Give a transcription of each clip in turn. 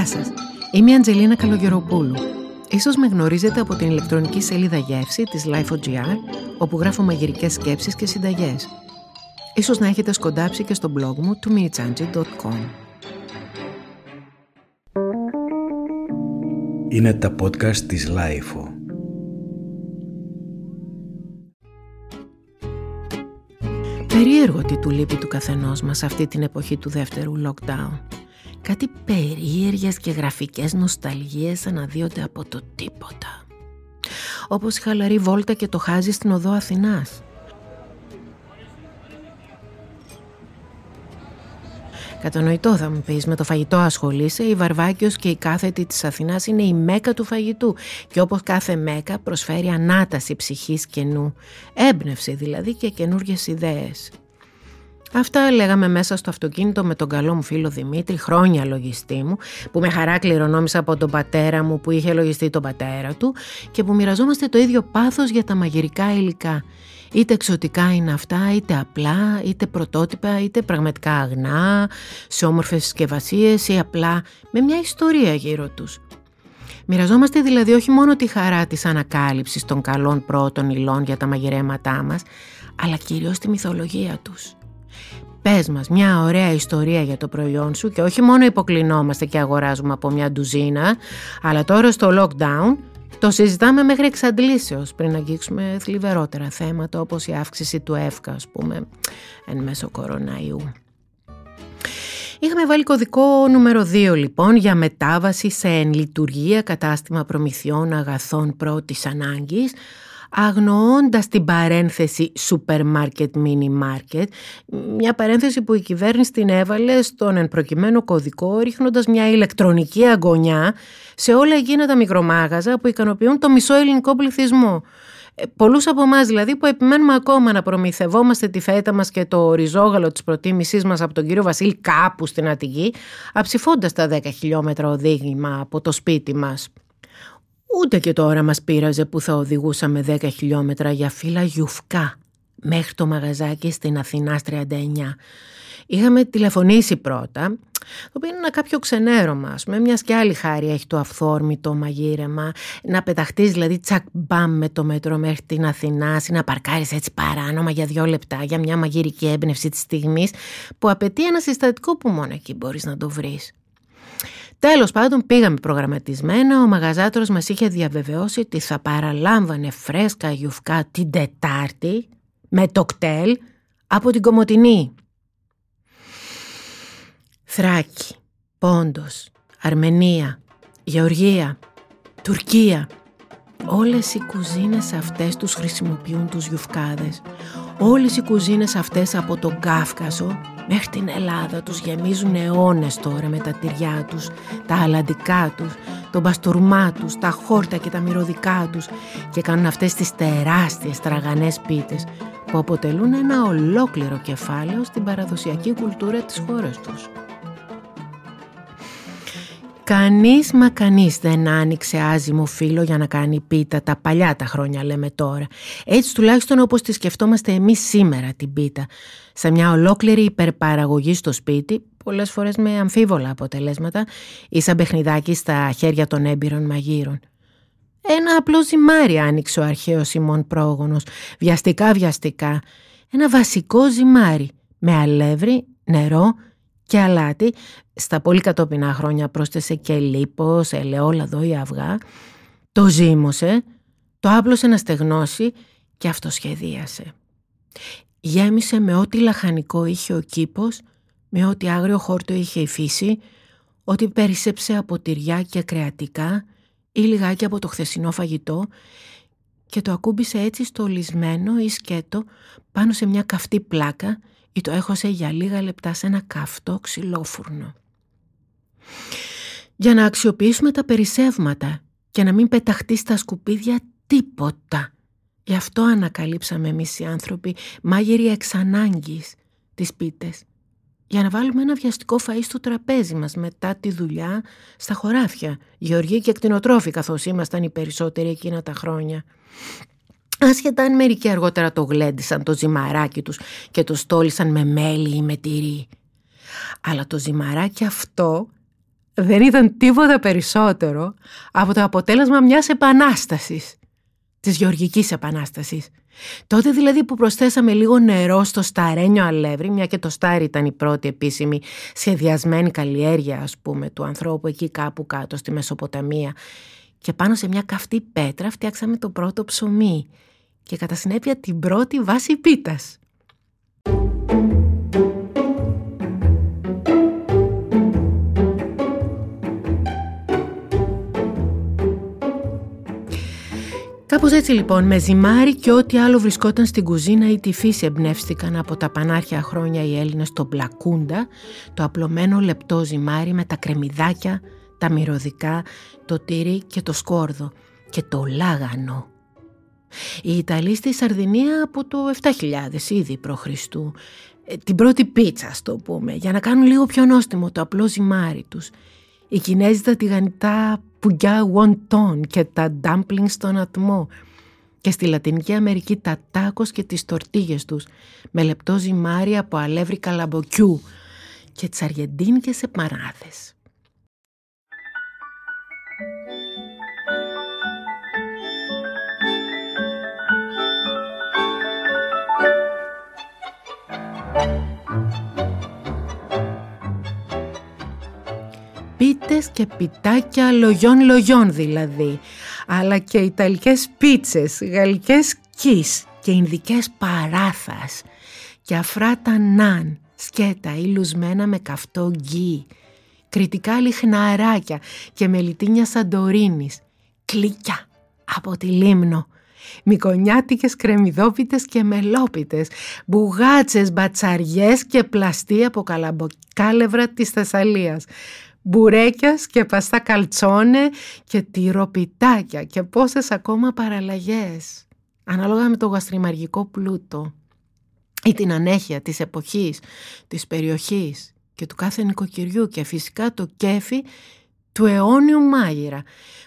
Γεια σας, είμαι η Αντζελίνα Καλογεροπούλου. Ίσως με γνωρίζετε από την ηλεκτρονική σελίδα γεύση της Life.gr, όπου γράφω μαγειρικές σκέψεις και συνταγές. Ίσως να έχετε σκοντάψει και στο blog μου του minichanji.com. Είναι τα podcast της Life. Περίεργο τι του λείπει του καθενός μας αυτή την εποχή του δεύτερου lockdown. Κάτι περίεργες και γραφικές νοσταλγίες αναδύονται από το τίποτα. Όπως η χαλαρή βόλτα και το χάζι στην οδό Αθηνάς. Κατανοητό θα μου πεις, με το φαγητό ασχολείσαι, η Βαρβάκιος και η κάθετη της Αθηνάς είναι η μέκα του φαγητού και όπως κάθε μέκα προσφέρει ανάταση ψυχής και νου, έμπνευση δηλαδή και καινούργιες ιδέες. Αυτά λέγαμε μέσα στο αυτοκίνητο με τον καλό μου φίλο Δημήτρη, χρόνια λογιστή μου, που με χαρά κληρονόμησα από τον πατέρα μου που είχε λογιστεί τον πατέρα του και που μοιραζόμαστε το ίδιο πάθος για τα μαγειρικά υλικά. Είτε εξωτικά είναι αυτά, είτε απλά, είτε πρωτότυπα, είτε πραγματικά αγνά, σε όμορφες συσκευασίες ή απλά με μια ιστορία γύρω τους. Μοιραζόμαστε δηλαδή όχι μόνο τη χαρά της ανακάλυψης των καλών πρώτων υλών για τα μαγειρέματά μας, αλλά κυρίως τη μυθολογία τους. Πες μας μια ωραία ιστορία για το προϊόν σου και όχι μόνο υποκλεινόμαστε και αγοράζουμε από μια ντουζίνα, αλλά τώρα στο lockdown το συζητάμε μέχρι εξαντλήσεως πριν αγγίξουμε θλιβερότερα θέματα όπως η αύξηση του ΕΦΚΑ, ας πούμε, εν μέσω κοροναϊού. Είχαμε βάλει κωδικό νούμερο 2 λοιπόν για μετάβαση σε εν λειτουργία κατάστημα προμηθειών αγαθών πρώτης ανάγκης αγνοώντας την παρένθεση σούπερ μάρκετ, μίνι μάρκετ, μια παρένθεση που η κυβέρνηση την έβαλε στον εν προκειμένου κωδικό ρίχνοντας μια ηλεκτρονική αγωνιά σε όλα εκείνα τα μικρομάγαζα που ικανοποιούν το μισό ελληνικό πληθυσμό. Ε, πολλούς από εμάς δηλαδή που επιμένουμε ακόμα να προμηθευόμαστε τη φέτα μας και το ριζόγαλο της προτίμησής μας από τον κύριο Βασίλη κάπου στην Αττική, αψηφώντας τα 10 χιλιόμετρα οδήγημα από το σπίτι μας. Ούτε και τώρα μας πείραζε που θα οδηγούσαμε 10 χιλιόμετρα για φύλλα γιουφκά μέχρι το μαγαζάκι στην Αθηνά 39. Είχαμε τηλεφωνήσει πρώτα, το οποίο είναι ένα κάποιο ξενέρωμα, ας πούμε, μιας και άλλη χάρη έχει το αυθόρμητο μαγείρεμα, να πεταχτείς δηλαδή τσακ μπαμ με το μέτρο μέχρι την Αθηνά ή να παρκάρεις έτσι παράνομα για δύο λεπτά για μια μαγειρική έμπνευση της στιγμής που απαιτεί ένα συστατικό που μόνο εκεί μπορείς να το βρεις. Τέλος πάντων πήγαμε προγραμματισμένα, ο μαγαζάτρος μας είχε διαβεβαιώσει ότι θα παραλάμβανε φρέσκα γιουφκά την Τετάρτη με το κτέλ από την Κομωτινή. Θράκη, Πόντος, Αρμενία, Γεωργία, Τουρκία. Όλες οι κουζίνες αυτές τους χρησιμοποιούν τους γιουφκάδες. Όλες οι κουζίνες αυτές από τον Κάφκασο μέχρι την Ελλάδα τους γεμίζουν αιώνες τώρα με τα τυριά τους, τα αλαντικά τους, τον παστούρμά τους, τα χόρτα και τα μυρωδικά τους και κάνουν αυτές τις τεράστιες τραγανές πίτες που αποτελούν ένα ολόκληρο κεφάλαιο στην παραδοσιακή κουλτούρα της χώρας τους. Κανείς μα κανείς δεν άνοιξε άζυμο φίλο για να κάνει πίτα τα παλιά τα χρόνια λέμε τώρα. Έτσι τουλάχιστον όπως τη σκεφτόμαστε εμείς σήμερα την πίτα. Σε μια ολόκληρη υπερπαραγωγή στο σπίτι, πολλές φορές με αμφίβολα αποτελέσματα ή σαν παιχνιδάκι στα χέρια των έμπειρων μαγείρων. Ένα απλό ζυμάρι άνοιξε ο αρχαίος Σιμών Πρόγονος, βιαστικά βιαστικά. Ένα βασικό ζυμάρι με αλεύρι, νερό και αλάτι στα πολύ κατόπινα χρόνια πρόσθεσε και λίπος, ελαιόλαδο ή αυγά. Το ζύμωσε, το άπλωσε να στεγνώσει και αυτοσχεδίασε. Γέμισε με ό,τι λαχανικό είχε ο κήπος, με ό,τι άγριο χόρτο είχε η φύση, ό,τι περισσέψε από τυριά και κρεατικά ή λιγάκι από το χθεσινό φαγητό και το ακούμπησε έτσι στολισμένο ή σκέτο πάνω σε μια καυτή πλάκα ή το έχωσε για λίγα λεπτά σε ένα καυτό ξυλόφουρνο. Για να αξιοποιήσουμε τα περισσεύματα και να μην πεταχτεί στα σκουπίδια τίποτα. Γι' αυτό ανακαλύψαμε εμείς οι άνθρωποι μάγειροι εξ ανάγκης τις πίτες. Για να βάλουμε ένα βιαστικό φαΐ στο τραπέζι μας μετά τη δουλειά στα χωράφια, γεωργοί και κτηνοτρόφοι καθώς ήμασταν οι περισσότεροι εκείνα τα χρόνια. Άσχετα αν μερικοί αργότερα το γλέντισαν το ζυμαράκι τους και το στόλισαν με μέλι ή με τυρί. Αλλά το ζυμαράκι αυτό δεν ήταν τίποτα περισσότερο από το αποτέλεσμα μιας επανάστασης, της Γεωργικής Επανάστασης. Τότε δηλαδή που προσθέσαμε λίγο νερό στο σταρένιο αλεύρι, μια και το στάρι ήταν η πρώτη επίσημη σχεδιασμένη καλλιέργεια ας πούμε του ανθρώπου εκεί κάπου κάτω στη Μεσοποταμία και πάνω σε μια καυτή πέτρα φτιάξαμε το πρώτο ψωμί και κατά συνέπεια την πρώτη βάση πίτας. Κάπως έτσι λοιπόν, με ζυμάρι και ό,τι άλλο βρισκόταν στην κουζίνα ή τη φύση εμπνεύστηκαν από τα πανάρχια χρόνια οι Έλληνες το μπλακούντα, το απλωμένο λεπτό ζυμάρι με τα κρεμμυδάκια, τα μυρωδικά, το τυρί και το σκόρδο και το λάγανο. Οι Ιταλοί στη Σαρδινία από το 7000 ήδη π.Χ. Ε, την πρώτη πίτσα, το πούμε, για να κάνουν λίγο πιο νόστιμο το απλό ζυμάρι τους. Οι Κινέζοι τα τηγανιτά πουγκιά wonton και τα dumpling στον ατμό και στη Λατινική Αμερική τα τάκος και τις τορτίγες τους με λεπτό ζυμάρι από αλεύρι καλαμποκιού και τις αργεντίνικες επαράδες. Πίτες και πιτάκια λογιών λογιών δηλαδή, αλλά και ιταλικές πίτσες, γαλλικές κις και ινδικές παράθας. Και αφράτα ναν, σκέτα ή λουσμένα με καυτό γκί, κριτικά λιχναράκια και μελιτίνια σαντορίνης, κλικιά από τη Λίμνο, μικονιάτικες κρεμμυδόπιτες και μελόπιτες, μπουγάτσες, μπατσαριές και πλαστή από καλαμποκάλευρα της Θεσσαλίας, μπουρέκιας και παστά καλτσόνε και τυροπιτάκια και πόσες ακόμα παραλλαγές ανάλογα με το γαστριμαργικό πλούτο ή την ανέχεια της εποχής, της περιοχής και του κάθε νοικοκυριού και φυσικά το κέφι του αιώνιου μάγειρα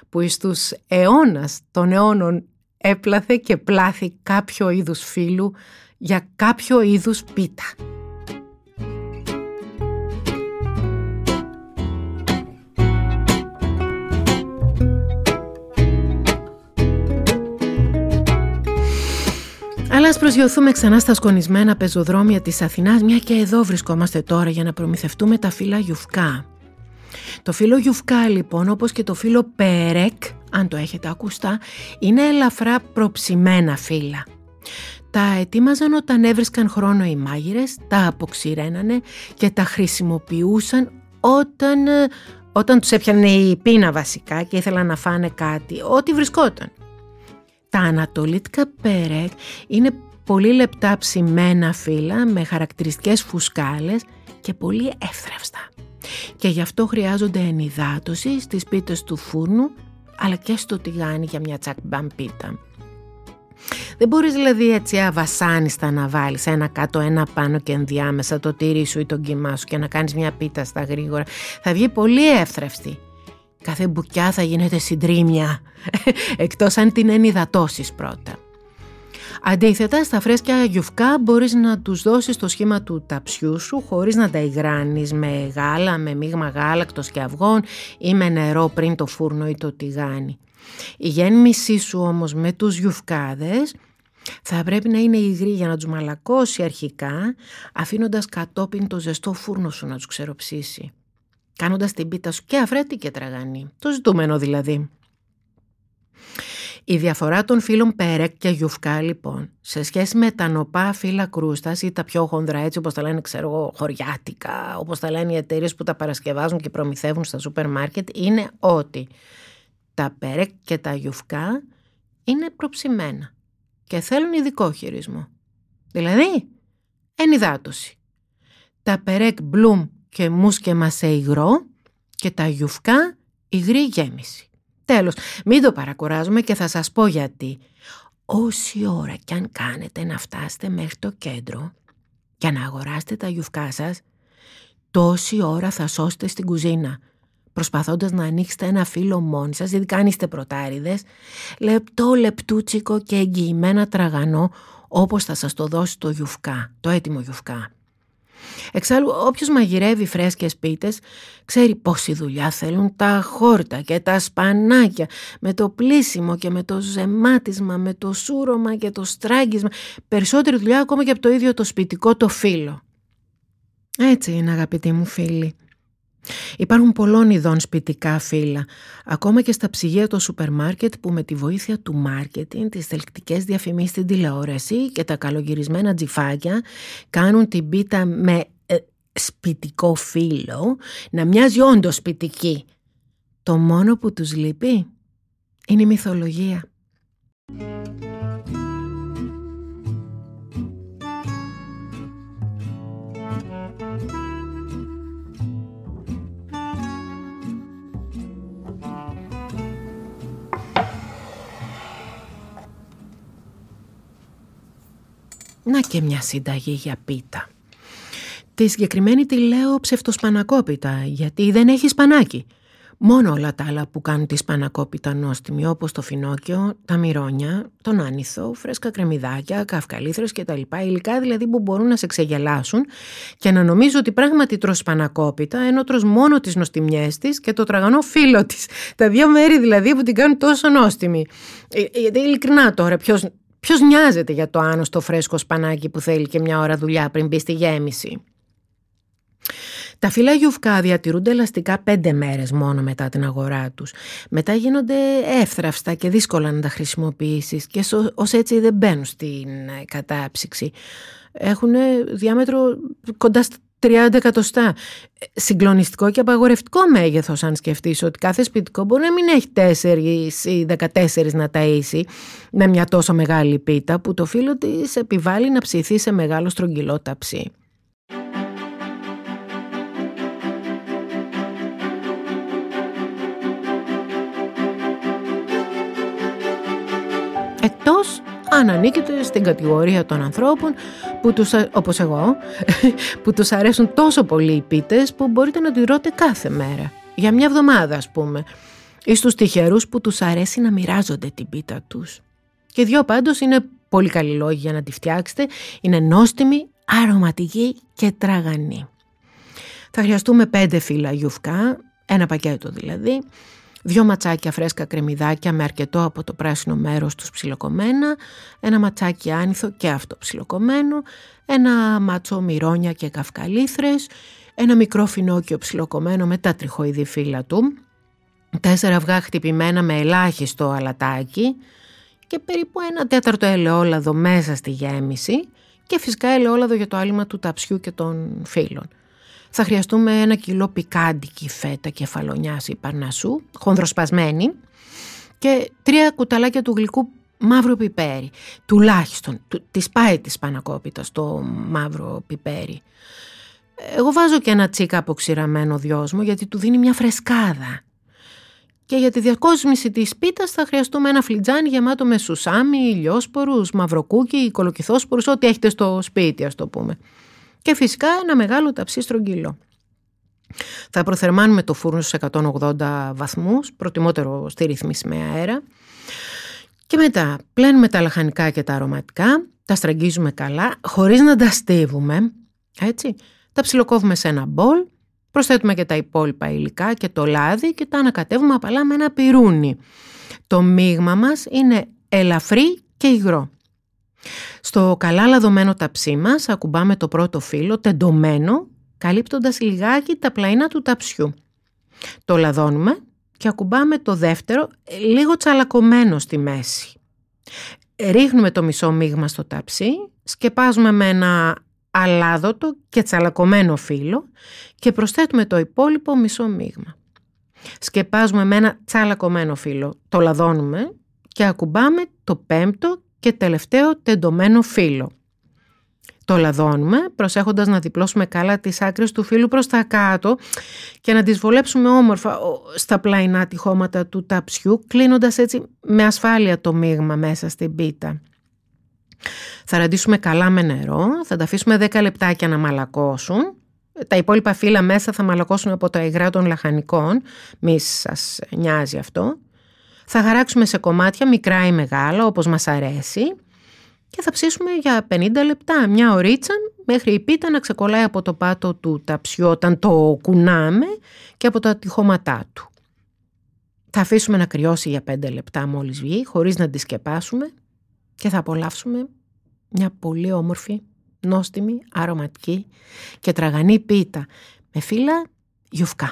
που εις τους αιώνας των αιώνων έπλαθε και πλάθη κάποιο είδους φίλου για κάποιο είδους πίτα. Αλλά ας προσγειωθούμε ξανά στα σκονισμένα πεζοδρόμια της Αθηνάς, μια και εδώ βρισκόμαστε τώρα για να προμηθευτούμε τα φύλλα γιουφκά. Το φύλλο γιουφκά λοιπόν, όπως και το φύλλο περέκ, αν το έχετε ακουστά, είναι ελαφρά προψημένα φύλλα. Τα ετοίμαζαν όταν έβρισκαν χρόνο οι μάγειρες, τα αποξηρένανε και τα χρησιμοποιούσαν όταν, ε, όταν τους έπιανε η πείνα βασικά και ήθελαν να φάνε κάτι, ό,τι βρισκόταν. Τα ανατολίτικα περέκ είναι πολύ λεπτά ψημένα φύλλα με χαρακτηριστικές φουσκάλες και πολύ εύθραυστα. Και γι' αυτό χρειάζονται ενυδάτωση στις πίτες του φούρνου αλλά και στο τηγάνι για μια τσακμπαμ πίτα. Δεν μπορείς δηλαδή έτσι αβασάνιστα να βάλεις ένα κάτω ένα πάνω και ενδιάμεσα το τύρι σου ή τον κιμά σου και να κάνεις μια πίτα στα γρήγορα. Θα βγει πολύ εύθραυστη Κάθε μπουκιά θα γίνεται συντρίμια, εκτός αν την ενυδατώσεις πρώτα. Αντίθετα, στα φρέσκια γιουφκά μπορείς να τους δώσεις το σχήμα του ταψιού σου χωρίς να τα υγράνεις με γάλα, με μείγμα γάλακτος και αυγών ή με νερό πριν το φούρνο ή το τηγάνι. Η γέννησή σου όμως με τους γιουφκάδες θα πρέπει να είναι υγρή για να τους μαλακώσει αρχικά, αφήνοντας κατόπιν το ζεστό φούρνο σου να τους ξεροψήσει κάνοντας την πίτα σου και αφράτη και τραγανή. Το ζητούμενο δηλαδή. Η διαφορά των φύλων Περέκ και Γιουφκά λοιπόν σε σχέση με τα νωπά φύλλα κρούστας ή τα πιο χονδρά έτσι όπως τα λένε ξέρω εγώ χωριάτικα όπως τα λένε οι εταιρείες που τα παρασκευάζουν και προμηθεύουν στα σούπερ μάρκετ είναι ότι τα Περέκ και τα Γιουφκά είναι προψημένα και θέλουν ειδικό χειρισμό. Δηλαδή ενυδάτωση. Τα Περέκ Bloom και μουσκεμα σε υγρό και τα γιουφκά υγρή γέμιση. Τέλος, μην το παρακουράζουμε και θα σας πω γιατί. Όση ώρα κι αν κάνετε να φτάσετε μέχρι το κέντρο και να αγοράσετε τα γιουφκά σας, τόση ώρα θα σώσετε στην κουζίνα, προσπαθώντας να ανοίξετε ένα φύλλο μόνοι σας, ειδικά αν είστε πρωτάριδες, λεπτό λεπτούτσικο και εγγυημένα τραγανό, όπως θα σας το δώσει το γιουφκά, το έτοιμο γιουφκά. Εξάλλου, όποιος μαγειρεύει φρέσκες πίτες, ξέρει πόση δουλειά θέλουν τα χόρτα και τα σπανάκια, με το πλήσιμο και με το ζεμάτισμα, με το σούρωμα και το στράγγισμα, περισσότερη δουλειά ακόμα και από το ίδιο το σπιτικό το φύλλο. Έτσι είναι αγαπητοί μου φίλοι. Υπάρχουν πολλών ειδών σπιτικά φύλλα, ακόμα και στα ψυγεία του σούπερ μάρκετ που με τη βοήθεια του μάρκετινγκ, τις θελκτικές διαφημίσεις στην τηλεόραση και τα καλογυρισμένα τζιφάκια κάνουν την πίτα με ε, σπιτικό φύλλο να μοιάζει όντως σπιτική. Το μόνο που τους λείπει είναι η μυθολογία. Να και μια συνταγή για πίτα. Τη συγκεκριμένη τη λέω ψευτοσπανακόπιτα, γιατί δεν έχει σπανάκι. Μόνο όλα τα άλλα που κάνουν τη σπανακόπιτα νόστιμη, όπως το φινόκιο, τα μυρόνια, τον άνηθο, φρέσκα κρεμμυδάκια, καυκαλίθρες και τα λοιπά, υλικά δηλαδή που μπορούν να σε ξεγελάσουν και να νομίζω ότι πράγματι τρως σπανακόπιτα, ενώ τρως μόνο τις νοστιμιές της και το τραγανό φίλο της. Τα δύο μέρη δηλαδή που την κάνουν τόσο νόστιμη. Ε, ε, γιατί ειλικρινά τώρα, ποιος Ποιος νοιάζεται για το άνοστο φρέσκο σπανάκι που θέλει και μια ώρα δουλειά πριν μπει στη γέμιση; Τα φύλλα γιουφκά διατηρούνται ελαστικά πέντε μέρες μόνο μετά την αγορά τους. Μετά γίνονται εύθραυστα και δύσκολα να τα χρησιμοποιήσεις και ως έτσι δεν μπαίνουν στην ε, κατάψυξη. Έχουν διάμετρο κοντά στα 30 εκατοστά. Συγκλονιστικό και απαγορευτικό μέγεθος αν σκεφτείς ότι κάθε σπιτικό μπορεί να μην έχει 4 ή 14 να ταΐσει με μια τόσο μεγάλη πίτα που το φίλο της επιβάλλει να ψηθεί σε μεγάλο στρογγυλό ταψί. Εκτός αν ανήκετε στην κατηγορία των ανθρώπων που τους, όπως εγώ, που τους αρέσουν τόσο πολύ οι πίτες που μπορείτε να τη τρώτε κάθε μέρα. Για μια εβδομάδα ας πούμε. Ή στους τυχερούς που τους αρέσει να μοιράζονται την πίτα τους. Και δυο πάντως είναι πολύ καλή λόγοι για να τη φτιάξετε. Είναι νόστιμη, αρωματική και τραγανή. Θα χρειαστούμε πέντε φύλλα γιουφκά, ένα πακέτο δηλαδή, Δυο ματσάκια φρέσκα κρεμμυδάκια με αρκετό από το πράσινο μέρος τους ψιλοκομμένα, ένα ματσάκι άνηθο και αυτό ψιλοκομμένο, ένα ματσό μυρόνια και καυκαλίθρες, ένα μικρό φινόκιο ψιλοκομμένο με τα τριχοειδή φύλλα του, τέσσερα αυγά χτυπημένα με ελάχιστο αλατάκι και περίπου ένα τέταρτο ελαιόλαδο μέσα στη γέμιση και φυσικά ελαιόλαδο για το άλυμα του ταψιού και των φύλων. Θα χρειαστούμε ένα κιλό πικάντικη φέτα κεφαλονιάς ή παρνασού, χονδροσπασμένη και τρία κουταλάκια του γλυκού μαύρο πιπέρι. Τουλάχιστον, της πάει της πανακόπιτας το μαύρο πιπέρι. Εγώ βάζω και ένα τσίκα αποξηραμένο δυόσμο γιατί του δίνει μια φρεσκάδα. Και για τη διακόσμηση της πίτας θα χρειαστούμε ένα φλιτζάνι γεμάτο με σουσάμι, ηλιόσπορους, μαυροκούκι, κολοκυθόσπορους, ό,τι έχετε στο σπίτι ας το πούμε και φυσικά ένα μεγάλο ταψί στρογγύλο. Θα προθερμάνουμε το φούρνο στους 180 βαθμούς, προτιμότερο στη ρύθμιση με αέρα. Και μετά πλένουμε τα λαχανικά και τα αρωματικά, τα στραγγίζουμε καλά, χωρίς να τα στίβουμε, έτσι. Τα ψιλοκόβουμε σε ένα μπολ, προσθέτουμε και τα υπόλοιπα υλικά και το λάδι και τα ανακατεύουμε απαλά με ένα πυρούνι. Το μείγμα μας είναι ελαφρύ και υγρό. Στο καλά λαδωμένο ταψί μας ακουμπάμε το πρώτο φύλλο τεντωμένο, καλύπτοντας λιγάκι τα πλαϊνά του ταψιού. Το λαδώνουμε και ακουμπάμε το δεύτερο λίγο τσαλακωμένο στη μέση. Ρίχνουμε το μισό μείγμα στο ταψί, σκεπάζουμε με ένα αλάδοτο και τσαλακωμένο φύλλο και προσθέτουμε το υπόλοιπο μισό μείγμα. Σκεπάζουμε με ένα τσαλακωμένο φύλλο, το λαδώνουμε και ακουμπάμε το πέμπτο και τελευταίο τεντωμένο φύλλο. Το λαδώνουμε προσέχοντας να διπλώσουμε καλά τις άκρες του φύλλου προς τα κάτω και να τις βολέψουμε όμορφα στα πλαϊνά τυχώματα του ταψιού κλείνοντας έτσι με ασφάλεια το μείγμα μέσα στην πίτα. Θα ραντίσουμε καλά με νερό, θα τα αφήσουμε 10 λεπτάκια να μαλακώσουν. Τα υπόλοιπα φύλλα μέσα θα μαλακώσουν από τα υγρά των λαχανικών, μη σας νοιάζει αυτό. Θα χαράξουμε σε κομμάτια μικρά ή μεγάλα όπως μας αρέσει και θα ψήσουμε για 50 λεπτά, μια ωρίτσα μέχρι η πίτα να ξεκολλάει από το πάτο του ταψιού όταν το κουνάμε και από τα τυχώματά του. Θα αφήσουμε να κρυώσει για πέντε λεπτά μόλις βγει, χωρίς να τη σκεπάσουμε και θα απολαύσουμε μια πολύ όμορφη, νόστιμη, αρωματική και τραγανή πίτα με φύλλα γιουφκά.